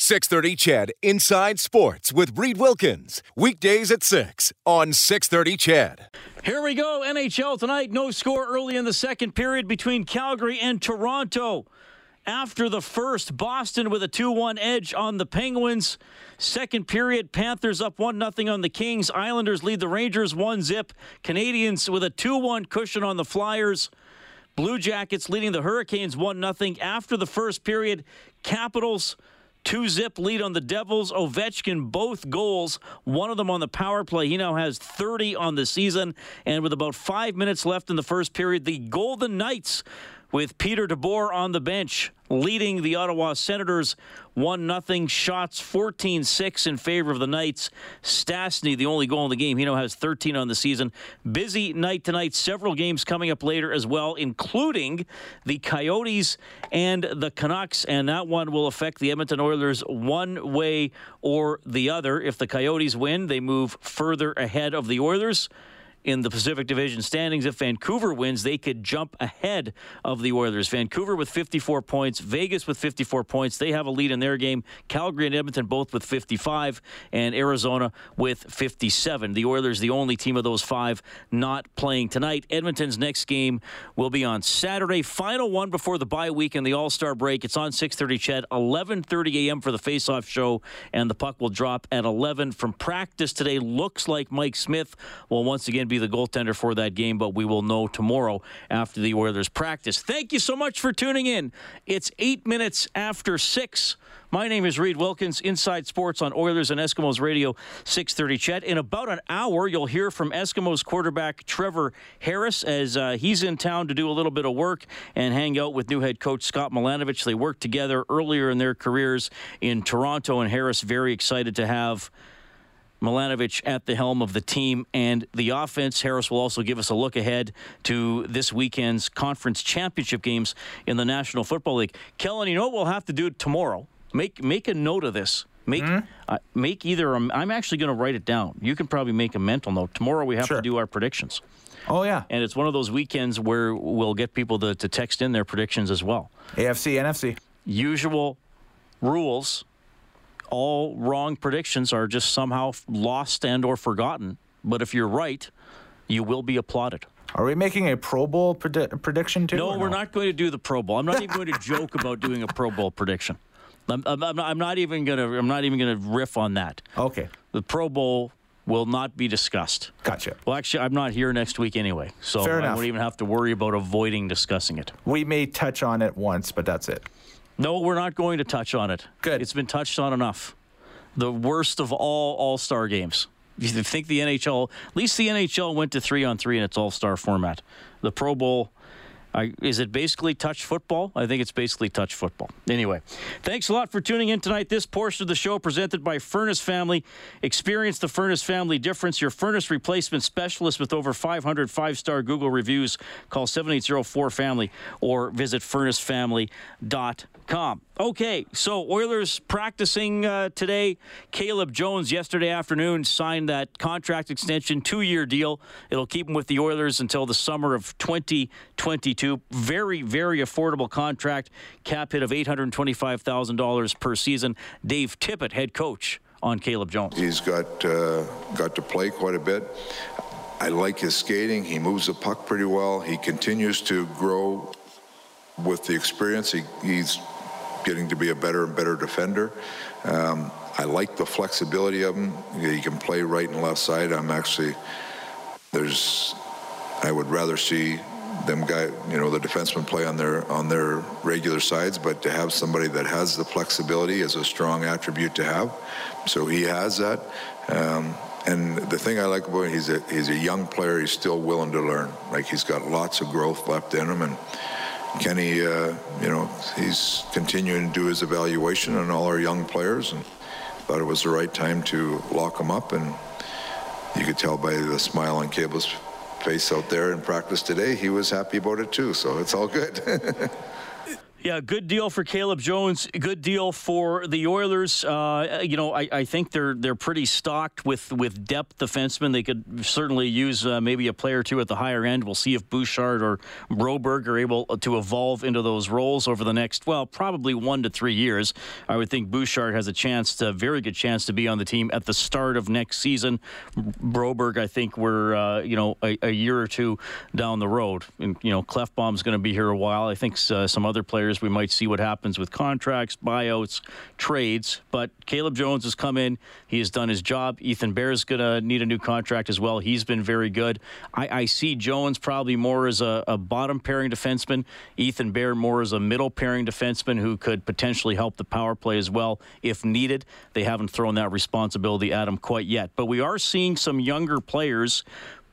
630 Ched Inside Sports with Reed Wilkins. Weekdays at 6 on 630 Ched. Here we go. NHL tonight. No score early in the second period between Calgary and Toronto. After the first, Boston with a 2 1 edge on the Penguins. Second period, Panthers up 1 0 on the Kings. Islanders lead the Rangers 1 zip. Canadiens with a 2 1 cushion on the Flyers. Blue Jackets leading the Hurricanes 1 0. After the first period, Capitals Two zip lead on the Devils. Ovechkin, both goals, one of them on the power play. He now has 30 on the season. And with about five minutes left in the first period, the Golden Knights with Peter DeBoer on the bench, leading the Ottawa Senators 1 0 shots, 14 6 in favor of the Knights. Stastny, the only goal in the game, he now has 13 on the season. Busy night tonight, several games coming up later as well, including the Coyotes and the Canucks, and that one will affect the Edmonton Oilers one way or the other. If the Coyotes win, they move further ahead of the Oilers in the Pacific Division standings. If Vancouver wins, they could jump ahead of the Oilers. Vancouver with 54 points, Vegas with 54 points. They have a lead in their game. Calgary and Edmonton both with 55, and Arizona with 57. The Oilers, the only team of those five not playing tonight. Edmonton's next game will be on Saturday. Final one before the bye week and the All Star break. It's on 6:30. Ched, 11:30 a.m. for the face-off show, and the puck will drop at 11 from practice today. Looks like Mike Smith will once again be the goaltender for that game, but we will know tomorrow after the Oilers practice. Thank you so much for tuning in. It's eight minutes after six. My name is Reed Wilkins, Inside Sports on Oilers and Eskimos Radio 630 Ched. In about an hour, you'll hear from Eskimos quarterback Trevor Harris as uh, he's in town to do a little bit of work and hang out with new head coach Scott Milanovich. They worked together earlier in their careers in Toronto, and Harris very excited to have Milanovich at the helm of the team and the offense. Harris will also give us a look ahead to this weekend's conference championship games in the National Football League. Kellen, you know what we'll have to do tomorrow? Make make a note of this. Make mm-hmm. uh, make either. i I'm actually going to write it down. You can probably make a mental note. Tomorrow we have sure. to do our predictions. Oh yeah, and it's one of those weekends where we'll get people to, to text in their predictions as well. AFC, NFC. Usual rules all wrong predictions are just somehow lost and or forgotten. But if you're right, you will be applauded. Are we making a Pro Bowl predi- prediction too? No, we're no? not going to do the Pro Bowl. I'm not even going to joke about doing a Pro Bowl prediction. I'm, I'm, I'm, not, I'm not even going to. I'm not even going to riff on that. Okay. The Pro Bowl will not be discussed. Gotcha. Well, actually, I'm not here next week anyway, so Fair I enough. won't even have to worry about avoiding discussing it. We may touch on it once, but that's it. No, we're not going to touch on it. Good. It's been touched on enough. The worst of all All Star games. You think the NHL, at least the NHL went to three on three in its All Star format. The Pro Bowl I, is it basically touch football? I think it's basically touch football. Anyway, thanks a lot for tuning in tonight. This portion of the show presented by Furnace Family. Experience the Furnace Family difference. Your furnace replacement specialist with over 500 five star Google reviews. Call 7804 Family or visit furnacefamily.com. Okay, so Oilers practicing uh, today. Caleb Jones yesterday afternoon signed that contract extension, two year deal. It'll keep him with the Oilers until the summer of 2022. Very, very affordable contract, cap hit of $825,000 per season. Dave Tippett, head coach on Caleb Jones. He's got uh, got to play quite a bit. I like his skating. He moves the puck pretty well. He continues to grow with the experience. He, he's getting to be a better and better defender. Um, I like the flexibility of him. He can play right and left side. I'm actually there's I would rather see them guy you know the defensemen play on their on their regular sides, but to have somebody that has the flexibility is a strong attribute to have. So he has that. Um, and the thing I like about him, he's a he's a young player. He's still willing to learn. Like he's got lots of growth left in him, and Kenny, uh, you know, he's continuing to do his evaluation on all our young players and thought it was the right time to lock them up. And you could tell by the smile on Caleb's face out there in practice today, he was happy about it too. So it's all good. Yeah, good deal for Caleb Jones. Good deal for the Oilers. Uh, you know, I, I, think they're they're pretty stocked with with depth defensemen. They could certainly use uh, maybe a player or two at the higher end. We'll see if Bouchard or Broberg are able to evolve into those roles over the next, well, probably one to three years. I would think Bouchard has a chance, to, very good chance, to be on the team at the start of next season. Broberg, I think we're uh, you know a, a, year or two down the road, and you know Klefbom's going to be here a while. I think uh, some other players We might see what happens with contracts, buyouts, trades. But Caleb Jones has come in. He has done his job. Ethan Bear is going to need a new contract as well. He's been very good. I, I see Jones probably more as a, a bottom pairing defenseman. Ethan Bear more as a middle pairing defenseman who could potentially help the power play as well if needed. They haven't thrown that responsibility at him quite yet. But we are seeing some younger players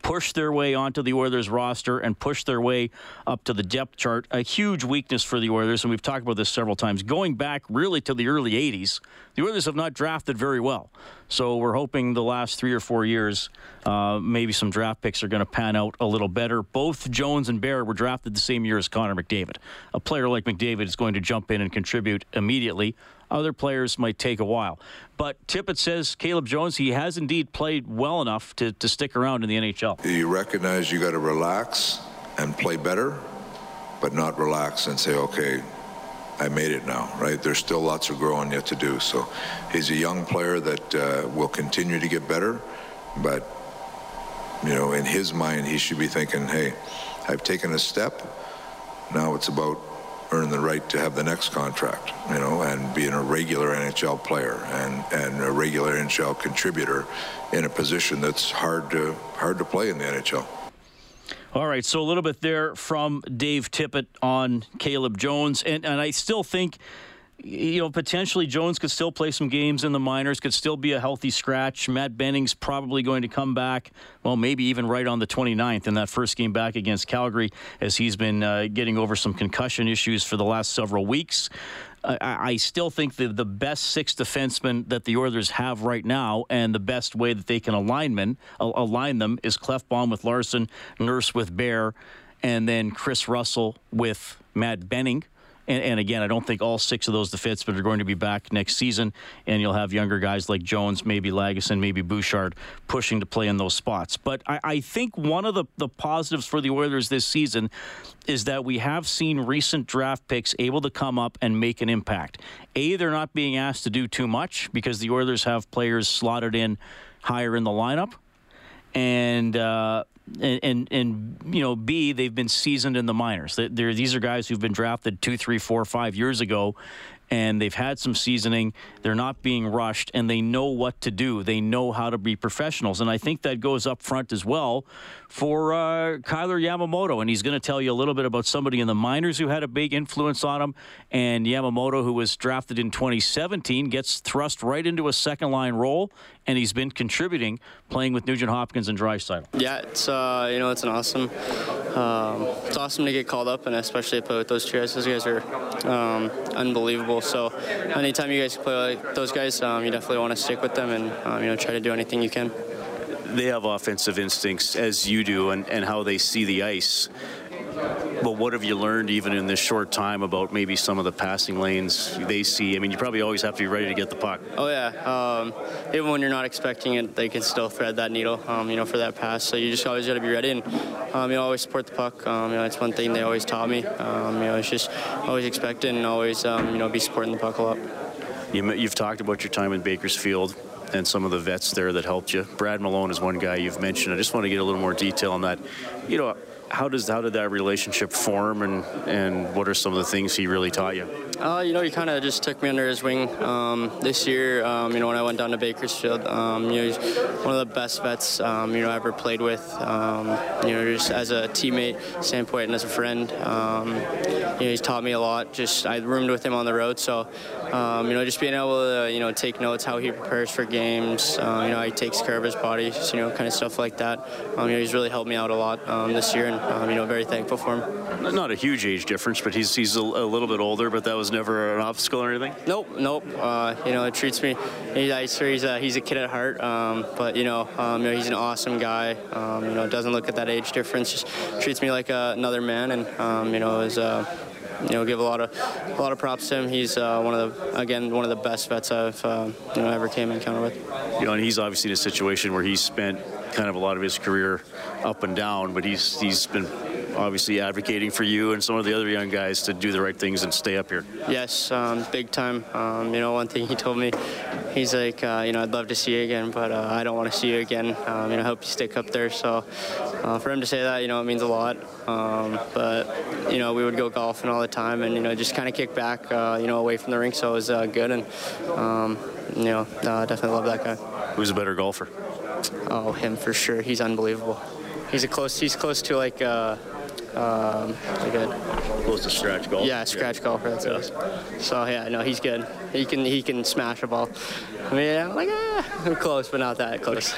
push their way onto the Oilers roster and push their way up to the depth chart. A huge weakness for the Oilers, and we've talked about this several times. Going back really to the early 80s, the Oilers have not drafted very well. So we're hoping the last three or four years, uh, maybe some draft picks are going to pan out a little better. Both Jones and Bear were drafted the same year as Connor McDavid. A player like McDavid is going to jump in and contribute immediately. Other players might take a while. But Tippett says Caleb Jones, he has indeed played well enough to, to stick around in the NHL. You recognize you got to relax and play better, but not relax and say, okay, I made it now, right? There's still lots of growing yet to do. So he's a young player that uh, will continue to get better, but you know, in his mind, he should be thinking, hey, I've taken a step. Now it's about earn the right to have the next contract, you know, and being a regular NHL player and, and a regular NHL contributor in a position that's hard to hard to play in the NHL. All right, so a little bit there from Dave Tippett on Caleb Jones, and and I still think you know, potentially Jones could still play some games in the minors, could still be a healthy scratch. Matt Benning's probably going to come back, well, maybe even right on the 29th in that first game back against Calgary, as he's been uh, getting over some concussion issues for the last several weeks. I, I still think the, the best six defensemen that the Oilers have right now, and the best way that they can alignment, align them is Klefbom with Larsson, Nurse with Bear, and then Chris Russell with Matt Benning. And, and, again, I don't think all six of those defensemen are going to be back next season. And you'll have younger guys like Jones, maybe Lagesson, maybe Bouchard pushing to play in those spots. But I, I think one of the, the positives for the Oilers this season is that we have seen recent draft picks able to come up and make an impact. A, they're not being asked to do too much because the Oilers have players slotted in higher in the lineup. And, uh, and, and, and you know, B, they've been seasoned in the minors. They're, these are guys who've been drafted two, three, four, five years ago, and they've had some seasoning. They're not being rushed, and they know what to do. They know how to be professionals, and I think that goes up front as well for uh, Kailer Yamamoto. And he's going to tell you a little bit about somebody in the minors who had a big influence on him. And Yamamoto, who was drafted in 2017, gets thrust right into a second line role, and he's been contributing, playing with Nugent Hopkins and Draisaitl. Yeah, it's uh, you know it's an awesome, um, it's awesome to get called up, and especially play with those two guys. Those guys are um, unbelievable. So anytime you guys play like those guys, um, you definitely want to stick with them and um, you know try to do anything you can. They have offensive instincts as you do, and, and how they see the ice. But what have you learned even in this short time about maybe some of the passing lanes they see? I mean, you probably always have to be ready to get the puck. Oh yeah, um, even when you're not expecting it, they can still thread that needle, um, you know, for that pass. So you just always got to be ready and um, you know, always support the puck. Um, you know, it's one thing they always taught me. Um, you know, it's just always expect it and always um, you know be supporting the puck a lot. You've talked about your time in Bakersfield and some of the vets there that helped you. Brad Malone is one guy you've mentioned. I just want to get a little more detail on that. You know, how does how did that relationship form, and and what are some of the things he really taught you? Uh, you know, he kind of just took me under his wing um, this year. Um, you know, when I went down to Bakersfield, um, you know, he's one of the best vets um, you know I ever played with. Um, you know, just as a teammate standpoint and as a friend, um, you know, he's taught me a lot. Just I roomed with him on the road, so you know, just being able to you know take notes how he prepares for games. Um, you know, he takes care of his body, you know, kind of stuff like that. Um, you know, he's really helped me out a lot um, this year, and um, you know, very thankful for him. Not a huge age difference, but he's he's a, a, little bit older. But that was never an obstacle or anything. Nope, nope. Uh, you know, it treats me. He's he's a, he's a kid at heart, um, but you know, um, you know, he's an awesome guy. you know, doesn't look at that age difference. Just treats me like a, another man, and you know, is. Uh, you know, give a lot of a lot of props to him. He's uh, one of the again one of the best vets I've uh, you know ever came in encounter with. You know, and he's obviously in a situation where he's spent kind of a lot of his career up and down, but he's he's been obviously advocating for you and some of the other young guys to do the right things and stay up here. Yes, um, big time. Um, you know, one thing he told me, he's like, uh, you know, I'd love to see you again, but uh, I don't want to see you again. Um, you know, I hope you stick up there. So uh, for him to say that, you know, it means a lot. Um, but you know, we would go golfing all the time, and you know, just kind of kick back, uh, you know, away from the rink. So it was uh, good, and um, you know, definitely love that guy. Who's a better golfer? Oh, him for sure. He's unbelievable. He's a close. He's close to like. Uh, um, like a close to scratch golf. Yeah, scratch yeah. golfer. That's yeah. it. So yeah, no, he's good. He can he can smash a ball. I mean, I'm like ah, close, but not that close.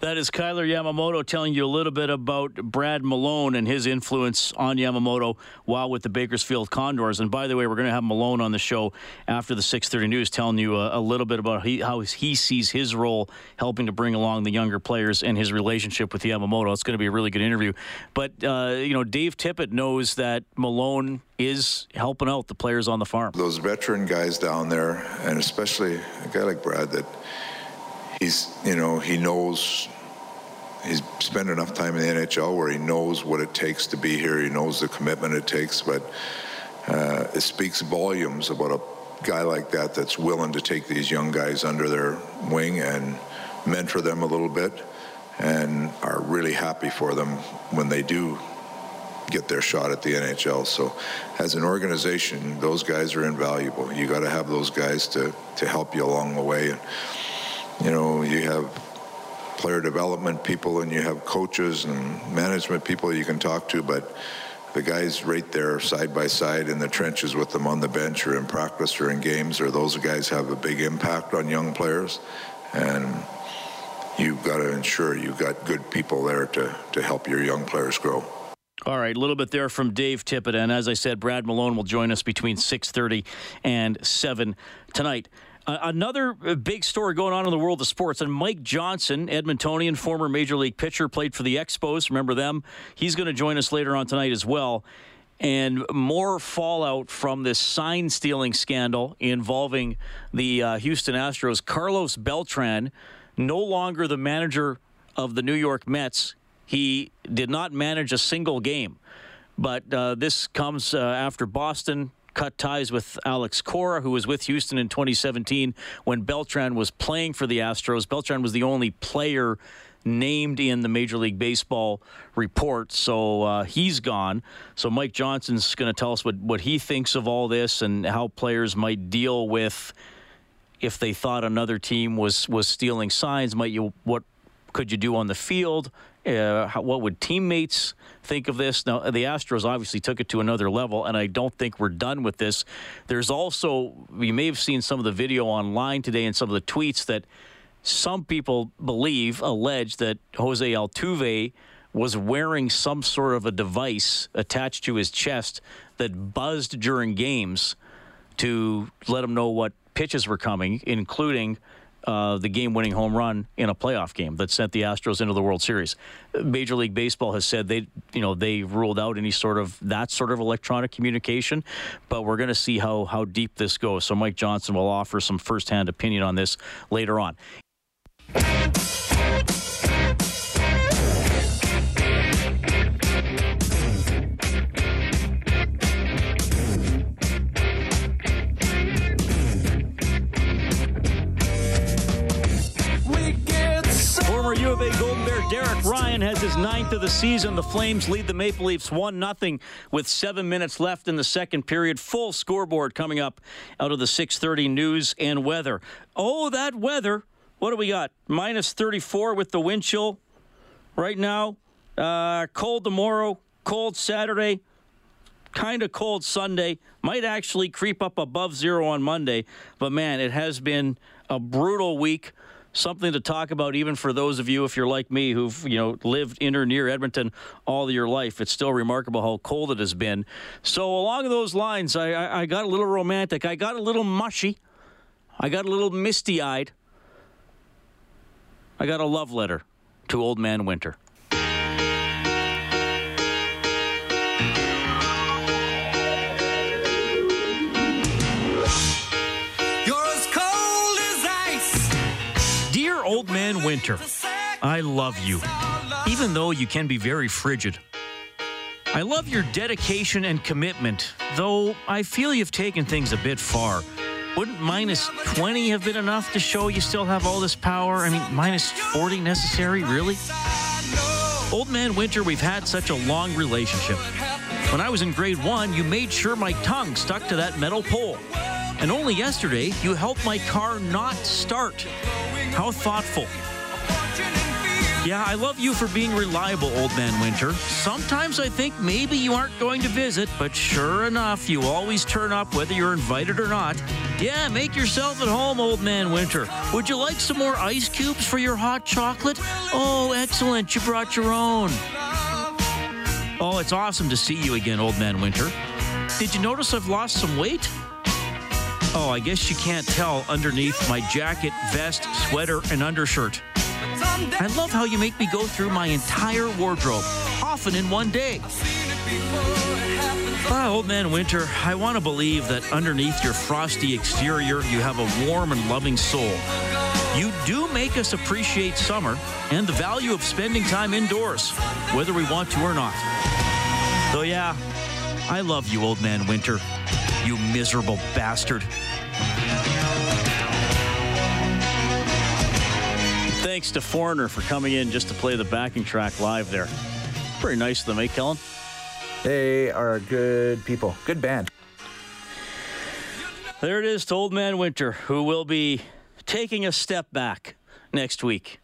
That is Kailer Yamamoto telling you a little bit about Brad Malone and his influence on Yamamoto while with the Bakersfield Condors. And by the way, we're going to have Malone on the show after the 6:30 news, telling you a, a little bit about he, how he sees his role helping to bring along the younger players and his relationship with Yamamoto. It's going to be a really good interview. But uh, you know, Dave Tippett knows that Malone is helping out the players on the farm. Those veteran guys down there, and especially a guy like Brad, that he's you know he knows he's spent enough time in the NHL where he knows what it takes to be here. He knows the commitment it takes, but uh, it speaks volumes about a guy like that that's willing to take these young guys under their wing and mentor them a little bit and are really happy for them when they do get their shot at the NHL. So as an organization, those guys are invaluable. You got to have those guys to, to help you along the way. And, you know, you have player development people and you have coaches and management people you can talk to, but the guys right there side by side in the trenches with them on the bench or in practice or in games or those guys have a big impact on young players and you've got to ensure you've got good people there to, to help your young players grow. All right, a little bit there from Dave Tippett, and as I said, Brad Malone will join us between 6:30 and 7 tonight. Uh, another uh, big story going on in the world of sports, and Mike Johnson, Edmontonian, former Major League pitcher, played for the Expos. Remember them? He's going to join us later on tonight as well. And more fallout from this sign stealing scandal involving the uh, Houston Astros. Carlos Beltran, no longer the manager of the New York Mets. He did not manage a single game. But uh, this comes uh, after Boston cut ties with Alex Cora, who was with Houston in 2017 when Beltran was playing for the Astros. Beltran was the only player named in the Major League Baseball report, so uh, he's gone. So Mike Johnson's going to tell us what, what he thinks of all this and how players might deal with if they thought another team was was stealing signs. Might you what could you do on the field? Uh, how, what would teammates think of this? Now, the Astros obviously took it to another level, and I don't think we're done with this. There's also, you may have seen some of the video online today and some of the tweets that some people believe, allege that Jose Altuve was wearing some sort of a device attached to his chest that buzzed during games to let him know what pitches were coming, including uh, the game-winning home run in a playoff game that sent the Astros into the World Series. Major League Baseball has said they, you know, they ruled out any sort of that sort of electronic communication, but we're going to see how how deep this goes. So Mike Johnson will offer some firsthand opinion on this later on. Ryan has his ninth of the season. The Flames lead the Maple Leafs 1 0 with seven minutes left in the second period. Full scoreboard coming up out of the 630 news and weather. Oh, that weather. What do we got? Minus 34 with the wind chill right now. Uh, cold tomorrow, cold Saturday, kind of cold Sunday. Might actually creep up above zero on Monday. But man, it has been a brutal week something to talk about even for those of you if you're like me who've you know lived in or near edmonton all your life. It's still remarkable how cold it has been. So along those lines i, I, I got a little romantic. I got a little mushy. I got a little misty-eyed. I got a love letter to old man winter old man Winter, I love you, even though you can be very frigid. I love your dedication and commitment, though I feel you've taken things a bit far. Wouldn't minus 20 have been enough to show you still have all this power? I mean, minus 40 necessary, really? Old man Winter, we've had such a long relationship. When I was in grade one, you made sure my tongue stuck to that metal pole. And only yesterday, you helped my car not start. How thoughtful. Yeah, I love you for being reliable, old man Winter. Sometimes I think maybe you aren't going to visit, but sure enough, you always turn up whether you're invited or not. Yeah, make yourself at home, old man Winter. Would you like some more ice cubes for your hot chocolate? Oh, excellent. You brought your own. Oh, it's awesome to see you again, old man Winter. Did you notice I've lost some weight? Oh, I guess you can't tell underneath my jacket, vest, sweater, and undershirt. I love how you make me go through my entire wardrobe, often in one day. Ah, old man Winter, I want to believe that underneath your frosty exterior, you have a warm and loving soul. You do make us appreciate summer and the value of spending time indoors, whether we want to or not. So, yeah, I love you, old man Winter. You miserable bastard. Thanks to Foreigner for coming in just to play the backing track live there. Pretty nice of them, eh, Kellen? They are good people. Good band. There it is to Old Man Winter, who will be taking a step back next week,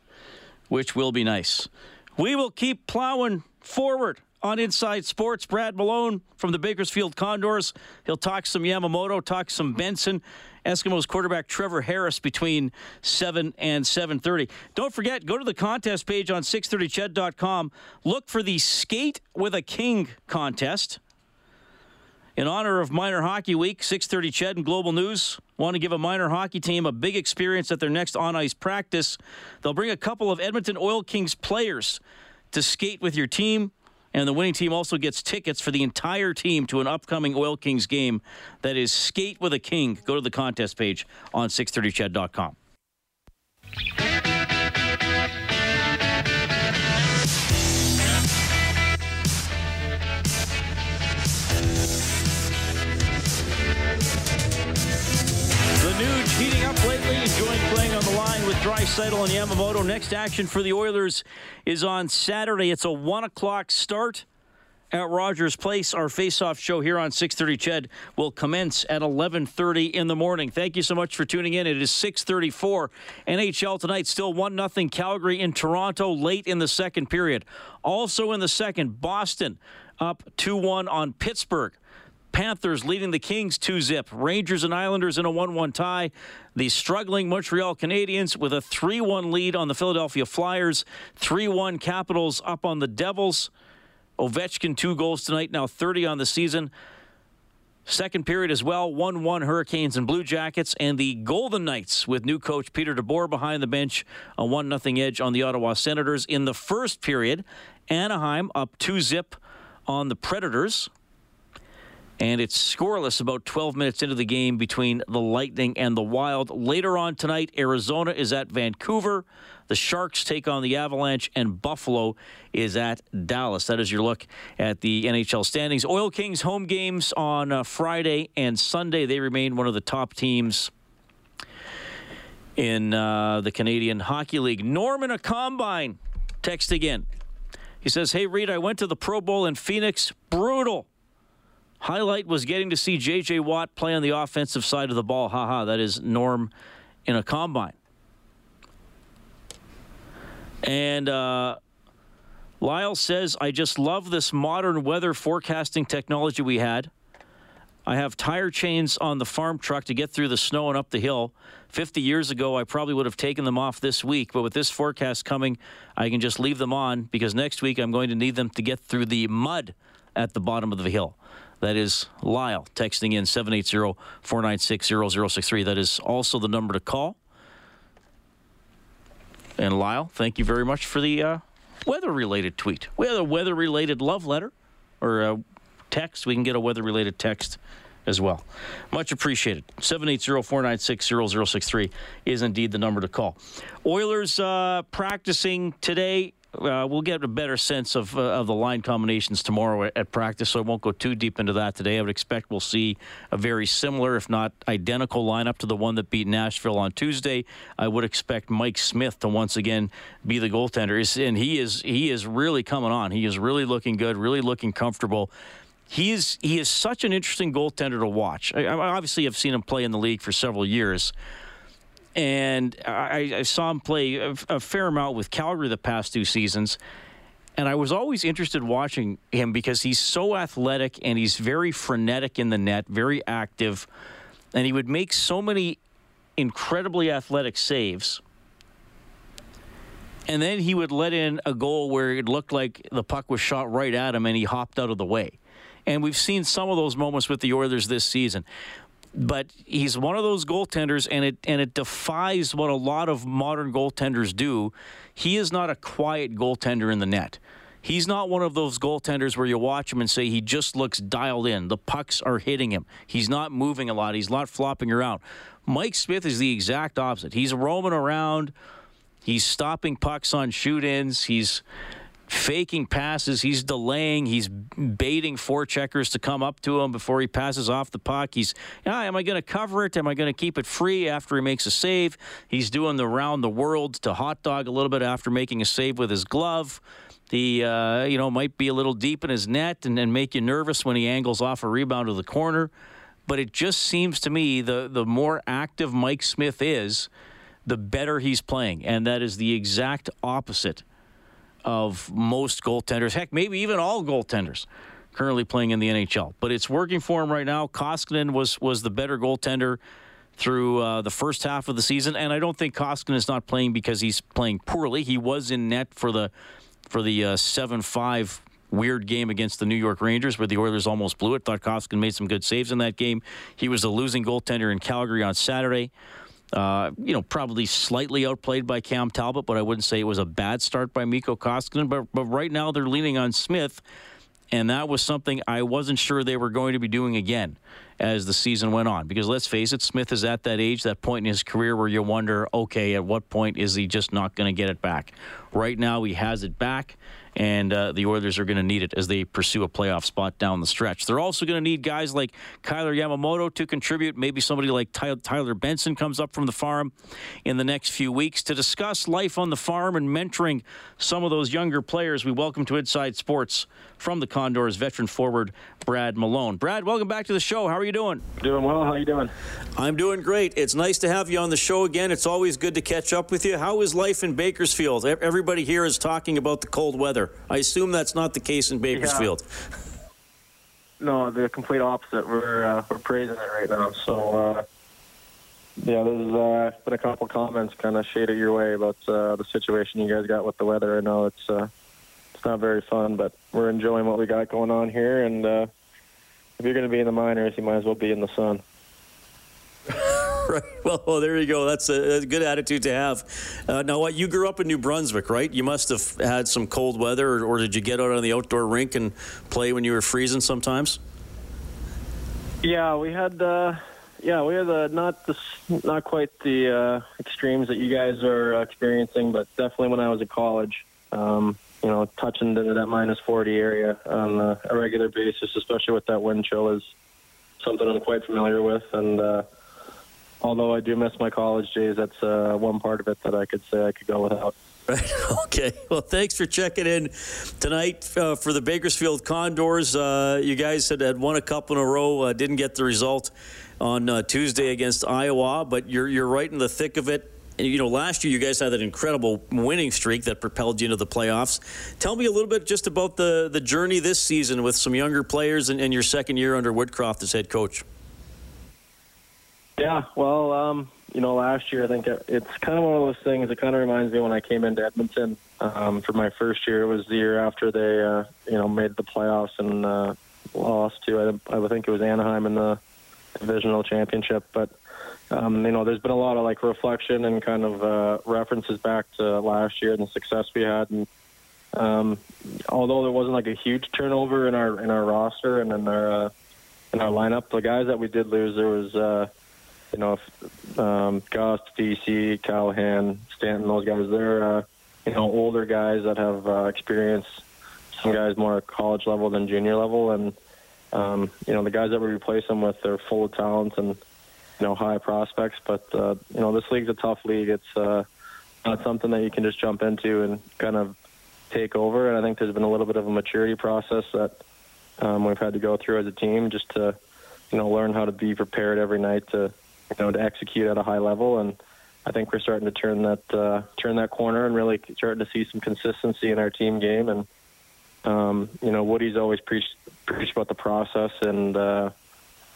which will be nice. We will keep plowing forward on Inside Sports. Brad Malone from the Bakersfield Condors. He'll talk some Yamamoto, talk some Benson. Eskimos quarterback Trevor Harris between 7 and 7:30. Don't forget, go to the contest page on 630ched.com. Look for the Skate with a King contest. In honor of Minor Hockey Week, 6:30 Ched and Global News want to give a minor hockey team a big experience at their next on-ice practice. They'll bring a couple of Edmonton Oil Kings players to skate with your team. And the winning team also gets tickets for the entire team to an upcoming Oil Kings game that is Skate with a King. Go to the contest page on 630ched.com. Draisaitl and Yamamoto. Next action for the Oilers is on Saturday. It's a 1 o'clock start at Rogers Place. Our face-off show here on 6:30 Ched will commence at 11:30 in the morning. Thank you so much for tuning in. It is 6:34 NHL tonight. Still one nothing Calgary in Toronto late in the second period. Also in the second, Boston up 2-1 on Pittsburgh. Panthers leading the Kings 2 zip. Rangers and Islanders in a 1 1 tie. The struggling Montreal Canadiens with a 3 1 lead on the Philadelphia Flyers. 3 1 Capitals up on the Devils. Ovechkin, two goals tonight, now 30 on the season. Second period as well, 1 1 Hurricanes and Blue Jackets, and the Golden Knights with new coach Peter DeBoer behind the bench, a 1 0 edge on the Ottawa Senators. In the first period, Anaheim up 2 zip on the Predators. And it's scoreless about 12 minutes into the game between the Lightning and the Wild. Later on tonight, Arizona is at Vancouver. The Sharks take on the Avalanche, and Buffalo is at Dallas. That is your look at the NHL standings. Oil Kings home games on uh, Friday and Sunday. They remain one of the top teams in uh, the Canadian Hockey League. Norman, a combine. Text again. He says, Hey, Reed, I went to the Pro Bowl in Phoenix. Brutal. Highlight was getting to see J.J. Watt play on the offensive side of the ball. Haha, that is Norm in a combine. And uh, Lyle says, I just love this modern weather forecasting technology we had. I have tire chains on the farm truck to get through the snow and up the hill. 50 years ago, I probably would have taken them off this week, but with this forecast coming, I can just leave them on because next week I'm going to need them to get through the mud at the bottom of the hill. That is Lyle texting in 780 496 0063. That is also the number to call. And Lyle, thank you very much for the uh, weather related tweet. We have a weather related love letter or a text. We can get a weather related text as well. Much appreciated. 780 496 0063 is indeed the number to call. Oilers uh, practicing today uh, we'll get a better sense of, uh, of the line combinations tomorrow at, practice, so I won't go too deep into that today. I would expect we'll see a very similar, if not identical, lineup to the one that beat Nashville on Tuesday. I would expect Mike Smith to once again be the goaltender, and he is he is really coming on. He is really looking good, really looking comfortable. He is he is such an interesting goaltender to watch. I, I obviously have seen him play in the league for several years and I, I saw him play a, a, fair amount with Calgary the past two seasons. And I was always interested watching him because he's so athletic and he's very frenetic in the net, very active, and he would make so many incredibly athletic saves. And then he would let in a goal where it looked like the puck was shot right at him and he hopped out of the way. And we've seen some of those moments with the Oilers this season but he's one of those goaltenders, and it and it defies what a lot of modern goaltenders do. He is not a quiet goaltender in the net. He's not one of those goaltenders where you watch him and say he just looks dialed in. The pucks are hitting him. He's not moving a lot. He's not flopping around. Mike Smith is the exact opposite. He's roaming around. He's stopping pucks on shoot ins. He's faking passes. He's delaying. He's baiting forecheckers to come up to him before he passes off the puck. He's, ah, am I going to cover it? Am I going to keep it free after he makes a save? He's doing the round the world to hot dog a little bit after making a save with his glove. He, uh, you know, might be a little deep in his net and, and make you nervous when he angles off a rebound to the corner. But it just seems to me the the more active Mike Smith is, the better he's playing, and that is the exact opposite of most goaltenders, heck, maybe even all goaltenders currently playing in the NHL. But it's working for him right now. Koskinen was was the better goaltender through uh, the first half of the season, and I don't think Koskinen is not playing because he's playing poorly. He was in net for the for the uh, seven five weird game against the New York Rangers where the Oilers almost blew it. Thought Koskinen made some good saves in that game. He was the losing goaltender in Calgary on Saturday. Uh, you know, probably slightly outplayed by Cam Talbot, but I wouldn't say it was a bad start by Mikko Koskinen. But, but right now they're leaning on Smith, and that was something I wasn't sure they were going to be doing again as the season went on. Because let's face it, Smith is at that age, that point in his career where you wonder, okay, at what point is he just not going to get it back? Right now, he has it back and uh, the Oilers are going to need it as they pursue a playoff spot down the stretch. They're also going to need guys like Kailer Yamamoto to contribute. Maybe somebody like Tyler Benson comes up from the farm in the next few weeks to discuss life on the farm and mentoring some of those younger players. We welcome to Inside Sports from the Condors veteran forward Brad Malone. Brad, welcome back to the show. How are you doing? Doing well. How are you doing? I'm doing great. It's nice to have you on the show again. It's always good to catch up with you. How is life in Bakersfield? Everybody here is talking about the cold weather. I assume that's not the case in Bakersfield. Yeah. No, the complete opposite. We're uh, we're praising it right now. So uh, yeah, there's uh, been a couple comments kind of shaded your way about uh, the situation you guys got with the weather. I know it's uh, it's not very fun, but we're enjoying what we got going on here. And uh, if you're going to be in the minors, you might as well be in the sun. right. Well, well, there you go. That's a, a good attitude to have. Uh, now, what you grew up in New Brunswick, right? You must have had some cold weather, or, or, did you get out on the outdoor rink and play when you were freezing sometimes? Yeah, we had. Uh, yeah, we had uh, not the, not quite the uh, extremes that you guys are experiencing, but definitely when I was at college. Um, you know, touching to that minus 40 area on a regular basis, especially with that wind chill, is something I'm quite familiar with. And uh, although I do miss my college days, that's uh, one part of it that I could say I could go without. Right. Okay. Well, thanks for checking in tonight uh, for the Bakersfield Condors. Uh, you guys had, had won a couple in a row. Uh, didn't get the result on uh, Tuesday against Iowa, but you're you're right in the thick of it and, you know, last year you guys had that incredible winning streak that propelled you into the playoffs. Tell me a little bit just about the, the journey this season with some younger players and, and your second year under Woodcroft as head coach. Yeah, well, um, you know, last year I think it's kind of one of those things. It kind of reminds me when I came into Edmonton um, for my first year. It was the year after they, uh, you know, made the playoffs and uh, lost to I, I think it was Anaheim in the divisional championship. But um, you know, there's been a lot of like reflection and kind of uh, references back to last year and the success we had. And um, although there wasn't like a huge turnover in our in our roster and in our uh, in our lineup, the guys that we did lose, there was uh, you know um, DC, Callahan, Stanton, those guys. They're uh, you know older guys that have uh, experience. Some guys more college level than junior level, and um, you know the guys that we replace them with, they're full of talent and you know high prospects. But uh, you know this league's a tough league. It's uh, not something that you can just jump into and kind of take over. And I think there's been a little bit of a maturity process that um, we've had to go through as a team just to you know learn how to be prepared every night to you know to execute at a high level. And I think we're starting to turn that uh, turn that corner and really starting to see some consistency in our team game. And um, you know Woody's always preached preached about the process and. Uh,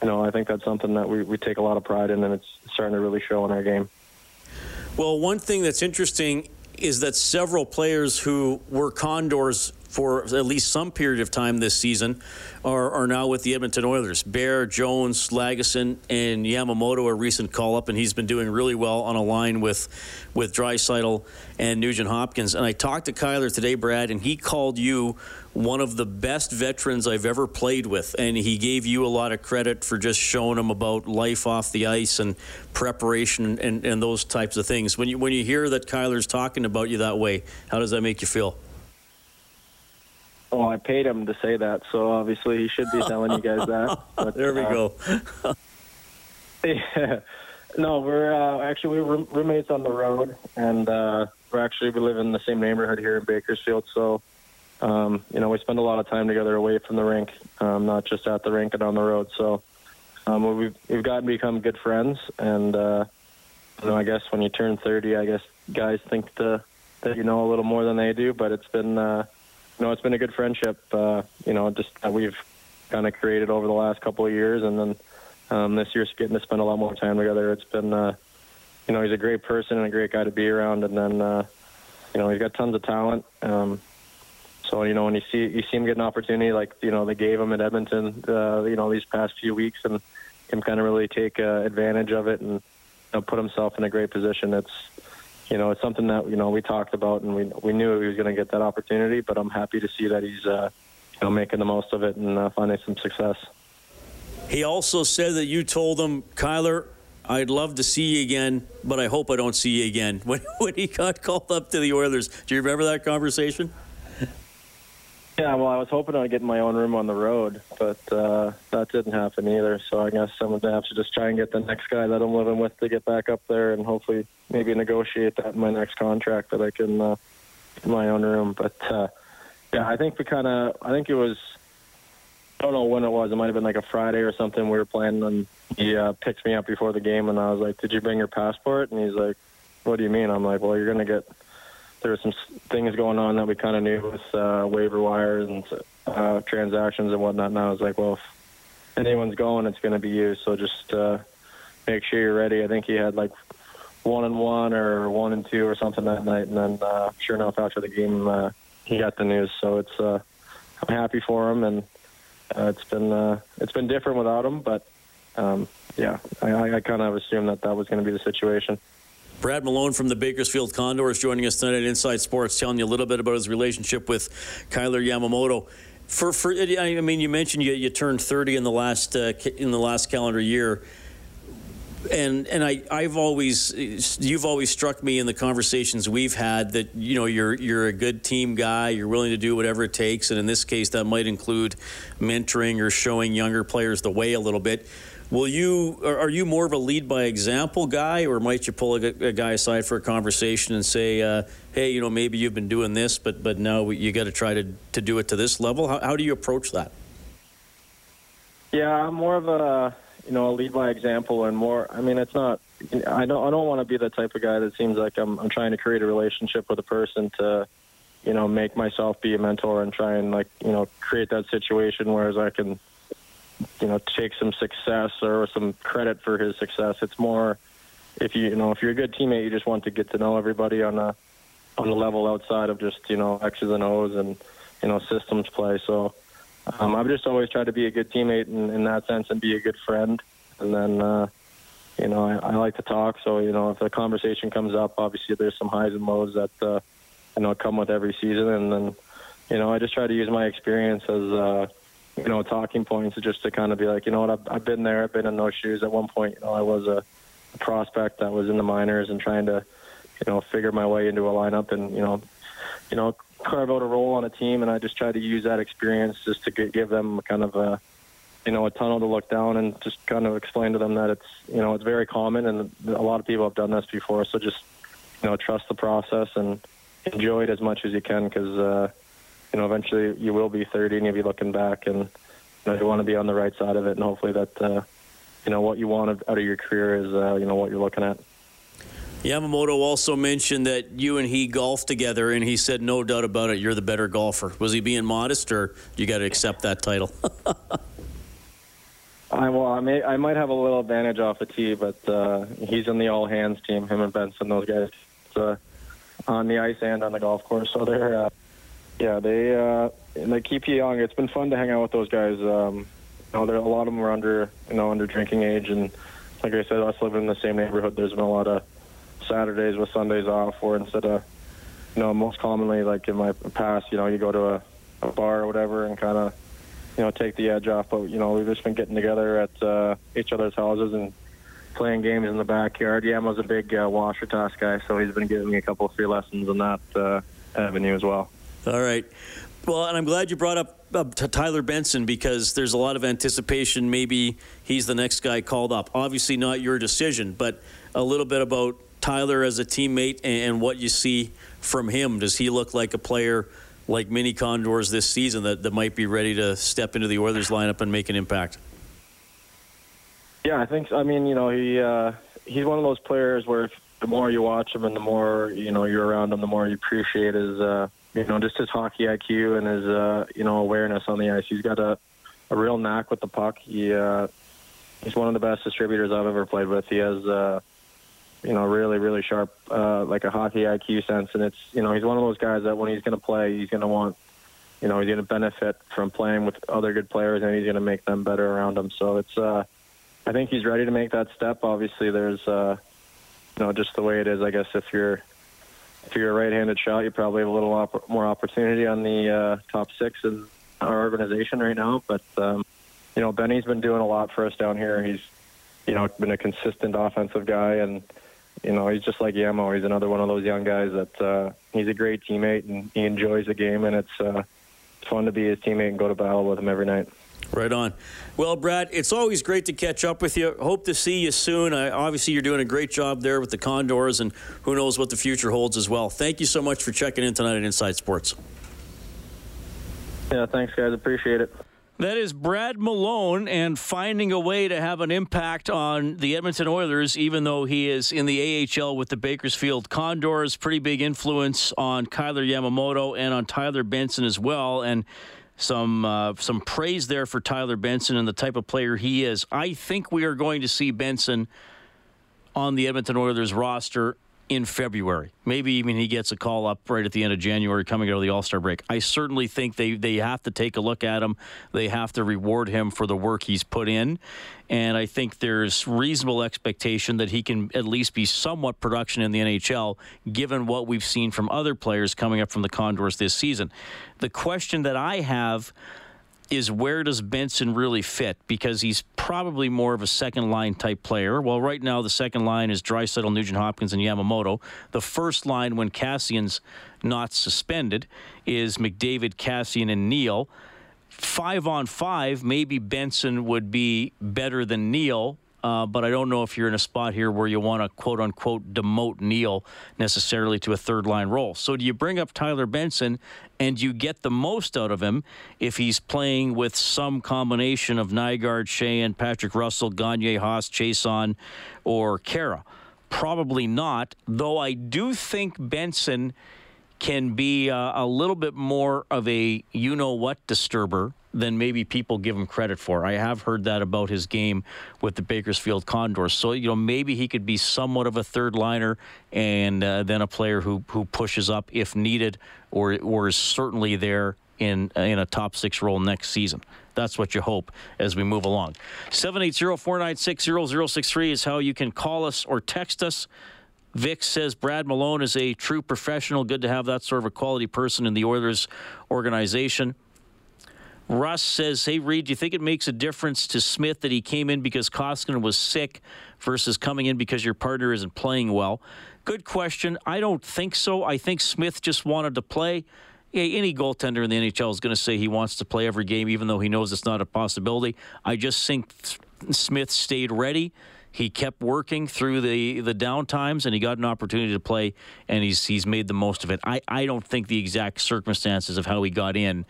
you know, I think that's something that we, we take a lot of pride in, and it's starting to really show in our game. Well, one thing that's interesting is that several players who were Condors for at least some period of time this season are, are now with the Edmonton Oilers. Bear, Jones, Lagesson, and Yamamoto a recent call up, and he's been doing really well on a line with with Draisaitl and Nugent Hopkins. And I talked to Kailer today, Brad, and he called you one of the best veterans I've ever played with, and he gave you a lot of credit for just showing him about life off the ice and preparation and, and those types of things. When you when you hear that Kailer's talking about you that way, how does that make you feel? Well, I paid him to say that, so obviously he should be telling you guys that. But, there we uh, go. yeah. No, we're uh, actually we're roommates on the road, and uh, we're actually we live in the same neighborhood here in Bakersfield. So, um, you know, we spend a lot of time together away from the rink, um, not just at the rink and on the road. So, um, we've we've gotten to become good friends, and uh, you know, I guess when you turn 30, I guess guys think the, that you know a little more than they do. But it's been uh, no, it's been a good friendship. Uh, you know, just that we've kind of created over the last couple of years, and then um, this year's getting to spend a lot more time together. It's been, uh, you know, he's a great person and a great guy to be around, and then, uh, you know, he's got tons of talent. Um, so you know, when you see you see him get an opportunity like you know they gave him at Edmonton, uh, you know, these past few weeks, and him kind of really take uh, advantage of it and you know, put himself in a great position. It's you know, it's something that you know we talked about, and we we knew he was going to get that opportunity. But I'm happy to see that he's uh, you know making the most of it and uh, finding some success. He also said that you told him, Kailer, I'd love to see you again, but I hope I don't see you again. When when he got called up to the Oilers, do you remember that conversation? Yeah, well, I was hoping I'd get my own room on the road, but uh, that didn't happen either. So I guess I'm going to have to just try and get the next guy that I'm living with to get back up there, and hopefully maybe negotiate that in my next contract that I can uh, in my own room. But uh, yeah, I think we kind of, I think it was, I don't know when it was. It might have been like a Friday or something. We were playing, and he uh, picked me up before the game, and I was like, "Did you bring your passport?" And he's like, "What do you mean?" I'm like, "Well, you're going to get." There were some things going on that we kind of knew with uh, waiver wires and uh, transactions and whatnot. And I was like, well, if anyone's going, it's going to be you. So just uh, make sure you're ready. I think he had like one and one or one and two or something that night. And then, uh, sure enough, after the game, uh, he got the news. So it's uh, I'm happy for him, and uh, it's been uh, it's been different without him. But um, yeah, I, I kind of assumed that that was going to be the situation. Brad Malone from the Bakersfield Condors joining us tonight at Inside Sports, telling you a little bit about his relationship with Kailer Yamamoto. For, for I mean, you mentioned you, you turned 30 in the last uh, in the last calendar year, and and I I've always you've always struck me in the conversations we've had that you know you're you're a good team guy, you're willing to do whatever it takes, and in this case that might include mentoring or showing younger players the way a little bit. Will you are you more of a lead by example guy, or might you pull a, a guy aside for a conversation and say, uh, "Hey, you know, maybe you've been doing this, but but now you got to try to to do it to this level"? How, how do you approach that? Yeah, I'm more of a you know a lead by example, and more. I mean, it's not I don't I don't want to be the type of guy that seems like I'm I'm trying to create a relationship with a person to you know make myself be a mentor and try and like you know create that situation whereas I can you know take some success or some credit for his success. It's more if you you know if you're a good teammate, you just want to get to know everybody on a on the level outside of just you know X's and O's and you know systems play. So um, I've just always tried to be a good teammate in, in that sense and be a good friend. And then uh, you know I, I like to talk, so you know if a conversation comes up, obviously there's some highs and lows that uh, you know come with every season, and then you know I just try to use my experience as uh, you know talking points just to kind of be like you know what I've, I've been there, I've been in those shoes. At one point, you know I was a, a prospect that was in the minors and trying to you know figure my way into a lineup and you know you know carve out a role on a team, and I just try to use that experience just to give them kind of a you know a tunnel to look down and just kind of explain to them that it's you know it's very common and a lot of people have done this before. So just you know trust the process and enjoy it as much as you can because uh, you know eventually you will be 30 and you'll be looking back and you, know, you want to be on the right side of it and hopefully that uh, you know what you want out of your career is uh, you know what you're looking at. Yamamoto also mentioned that you and he golfed together, and he said, "No doubt about it, you're the better golfer." Was he being modest, or you got to accept that title? I well, I may I might have a little advantage off the tee, but uh, he's in the all hands team. Him and Benson, those guys, uh, on the ice and on the golf course. So they're, uh, yeah, they uh, they keep you young. It's been fun to hang out with those guys. Um, you know, there a lot of them are under you know under drinking age, and like I said, us living in the same neighborhood, there's been a lot of Saturdays with Sundays off, or instead of, you know, most commonly, like in my past, you know, you go to a, a bar or whatever and kind of, you know, take the edge off. But, you know, we've just been getting together at uh, each other's houses and playing games in the backyard. Yama's a big uh, washer toss guy, so he's been giving me a couple of free lessons on that uh, avenue as well. All right. Well, and I'm glad you brought up uh, Tyler Benson because there's a lot of anticipation. Maybe he's the next guy called up. Obviously, not your decision, but a little bit about Tyler as a teammate and what you see from him? Does he look like a player like mini Condors this season that, that might be ready to step into the Oilers lineup and make an impact? Yeah, I think. I mean, you know, he uh, he's one of those players where the more you watch him and the more you know you're around him, the more you appreciate his uh, you know just his hockey IQ and his uh, you know awareness on the ice. He's got a a real knack with the puck. He uh, he's one of the best distributors I've ever played with. He has uh, you know, really, really sharp, uh, like a hockey IQ sense. And it's, you know, he's one of those guys that when he's going to play, he's going to want, you know, he's going to benefit from playing with other good players and he's going to make them better around him. So it's, uh, I think he's ready to make that step. Obviously, there's, uh, you know, just the way it is. I guess if you're, if you're a right-handed shot, you probably have a little op- more opportunity on the uh, top six in our organization right now. But um, you know, Benny's been doing a lot for us down here. He's, you know, been a consistent offensive guy, and you know, he's just like Yamo. He's another one of those young guys that uh, he's a great teammate and he enjoys the game, and it's uh, it's fun to be his teammate and go to battle with him every night. Right on. Well, Brad, it's always great to catch up with you. Hope to see you soon. I, obviously, you're doing a great job there with the Condors, and who knows what the future holds as well. Thank you so much for checking in tonight at Inside Sports. Yeah, thanks, guys. Appreciate it. That is Brad Malone and finding a way to have an impact on the Edmonton Oilers, even though he is in the AHL with the Bakersfield Condors. Pretty big influence on Kailer Yamamoto and on Tyler Benson as well. And some uh, some praise there for Tyler Benson and the type of player he is. I think we are going to see Benson on the Edmonton Oilers roster in February. Maybe even he gets a call up right at the end of January coming out of the All Star break. I certainly think they, they have to take a look at him. They have to reward him for the work he's put in. And I think there's reasonable expectation that he can at least be somewhat production in the NHL, given what we've seen from other players coming up from the Condors this season. The question that I have is where does Benson really fit? Because he's probably more of a second line type player. Well, right now the second line is Draisaitl, Nugent Hopkins, and Yamamoto. The first line, when Kassian's not suspended, is McDavid, Cassian, and Neal. Five on five, maybe Benson would be better than Neal uh, but I don't know if you're in a spot here where you want to quote unquote demote Neal necessarily to a third line role. So do you bring up Tyler Benson and you get the most out of him if he's playing with some combination of Nygard, Sheahan, Patrick Russell, Gagne, Haas, Chiasson, or Khaira? Probably not, though I do think Benson can be uh, a little bit more of a you know what disturber than maybe people give him credit for. I have heard that about his game with the Bakersfield Condors. So, you know, maybe he could be somewhat of a third liner and uh, then a player who, who pushes up if needed or, or is certainly there in, in a top six role next season. That's what you hope as we move along. 780 496 0063 is how you can call us or text us. Vic says Brad Malone is a true professional. Good to have that sort of a quality person in the Oilers organization. Russ says, Hey, Reed, do you think it makes a difference to Smith that he came in because Koskinen was sick versus coming in because your partner isn't playing well? Good question. I don't think so. I think Smith just wanted to play. any goaltender in the NHL is going to say he wants to play every game, even though he knows it's not a possibility. I just think Smith stayed ready. He kept working through the, the down times, and he got an opportunity to play, and he's he's made the most of it. I, I don't think the exact circumstances of how he got in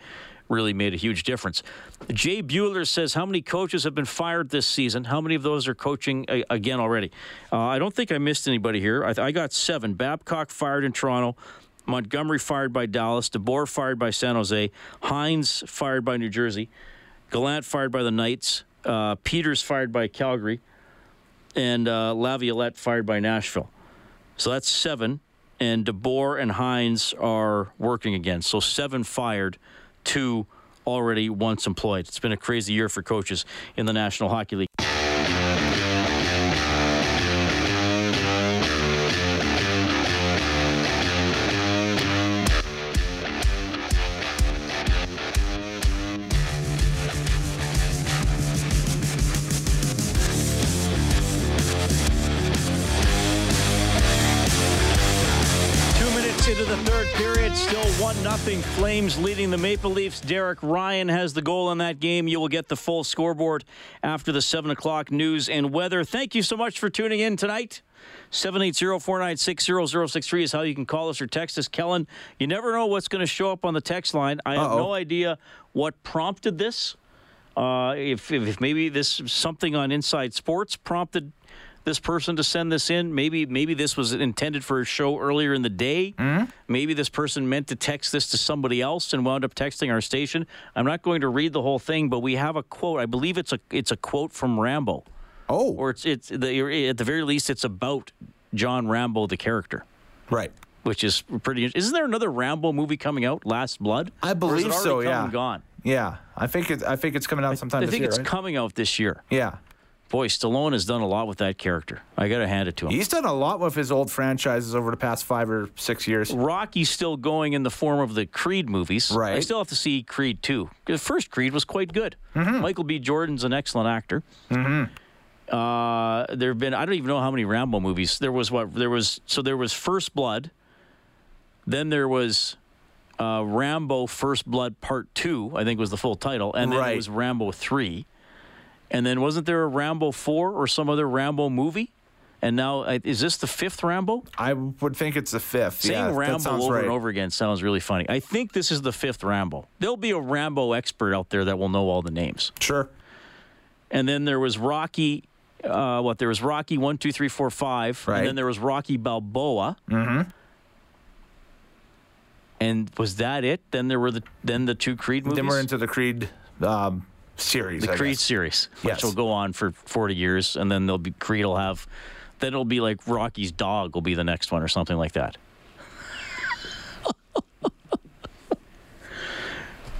really made a huge difference. Jay Bueller says, How many coaches have been fired this season? How many of those are coaching uh, again already? Uh, I don't think I missed anybody here. I, I got seven. Babcock fired in Toronto. Montgomery fired by Dallas. DeBoer fired by San Jose. Hynes fired by New Jersey. Gallant fired by the Knights. Uh, Peters fired by Calgary. And uh, Laviolette fired by Nashville. So that's seven. And DeBoer and Hynes are working again. So seven fired two already once employed. It's been a crazy year for coaches in the National Hockey League. Nothing. Flames leading the Maple Leafs. Derek Ryan has the goal in that game. You will get the full scoreboard after the 7 o'clock news and weather. Thank you so much for tuning in tonight. 780-496-0063 is how you can call us or text us. Kellen, you never know what's going to show up on the text line. I have Uh-oh. no idea what prompted this. Uh, if, if maybe this something on Inside Sports prompted this person to send this in. Maybe maybe this was intended for a show earlier in the day. Mm-hmm. Maybe this person meant to text this to somebody else and wound up texting our station. I'm not going to read the whole thing, but we have a quote. I believe it's a it's a quote from Rambo. Oh, or it's it's the, at the very least it's about John Rambo the character. Right. Which is pretty. Isn't there another Rambo movie coming out? Last Blood. I believe so. Yeah. Gone. Yeah, I think it. I think it's coming out sometime. I, I think year, it's right? coming out this year. Yeah boy, Stallone has done a lot with that character. I got to hand it to him. He's done a lot with his old franchises over the past five or six years. Rocky's still going in the form of the Creed movies. Right. I still have to see Creed 2. The first Creed was quite good. Mm-hmm. Michael B. Jordan's an excellent actor. Mm-hmm. Uh, there have been I don't even know how many Rambo movies. There was what there was so there was First Blood. Then there was uh, Rambo First Blood Part Two, I think was the full title, and then right. it was Rambo Three. And then wasn't there a Rambo 4 or some other Rambo movie? And now, uh, is this the fifth Rambo? I would think it's the fifth. Saying yeah, Rambo over right. and over again sounds really funny. I think this is the fifth Rambo. There'll be a Rambo expert out there that will know all the names. Sure. And then there was Rocky. Uh, what there was Rocky one, two, three, four, five, right. and then there was Rocky Balboa. Mm-hmm. And was that it? Then there were the then the two Creed movies. Then we're into the Creed um, series. The I Creed guess. series, yes. which will go on for 40 years, and then they'll be Creed will have. Then it'll be like Rocky's dog will be the next one or something like that.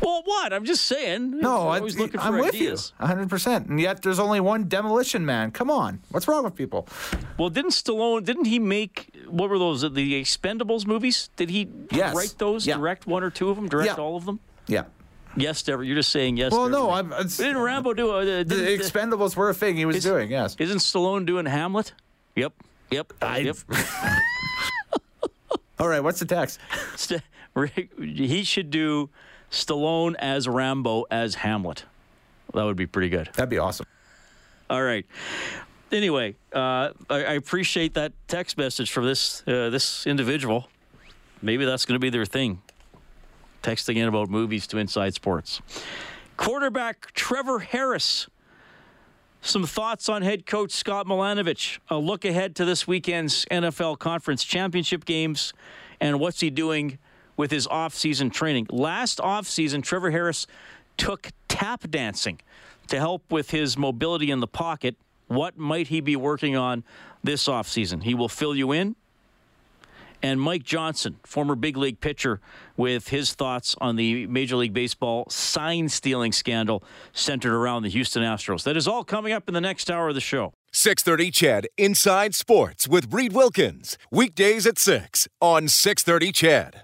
well, what? I'm just saying. No, I'm always looking for I'm ideas. with you, 100. percent And yet, there's only one Demolition Man. Come on, what's wrong with people? Well, didn't Stallone? Didn't he make what were those? The Expendables movies? Did he yes. write those? Yeah. Direct one or two of them? Direct yeah. all of them? Yeah. Yes, to You're just saying yes. Well, to no, I'm. Didn't Rambo do uh, the Expendables were a thing he was is, doing? Yes. Isn't Stallone doing Hamlet? Yep. Yep. I, yep. All right. What's the text? he should do Stallone as Rambo as Hamlet. That would be pretty good. That'd be awesome. All right. Anyway, uh, I, I, appreciate that text message from this uh, this individual. Maybe that's going to be their thing texting in about movies to Inside Sports. Quarterback Trevor Harris some thoughts on head coach Scott Milanovich. A look ahead to this weekend's NFL Conference Championship games and what's he doing with his off-season training. Last off-season, Trevor Harris took tap dancing to help with his mobility in the pocket. What might he be working on this offseason? He will fill you in. And Mike Johnson, former big league pitcher, with his thoughts on the Major League Baseball sign stealing scandal centered around the Houston Astros. That is all coming up in the next hour of the show. 630 CHED Inside Sports with Reed Wilkins. Weekdays at 6 on 630 CHED.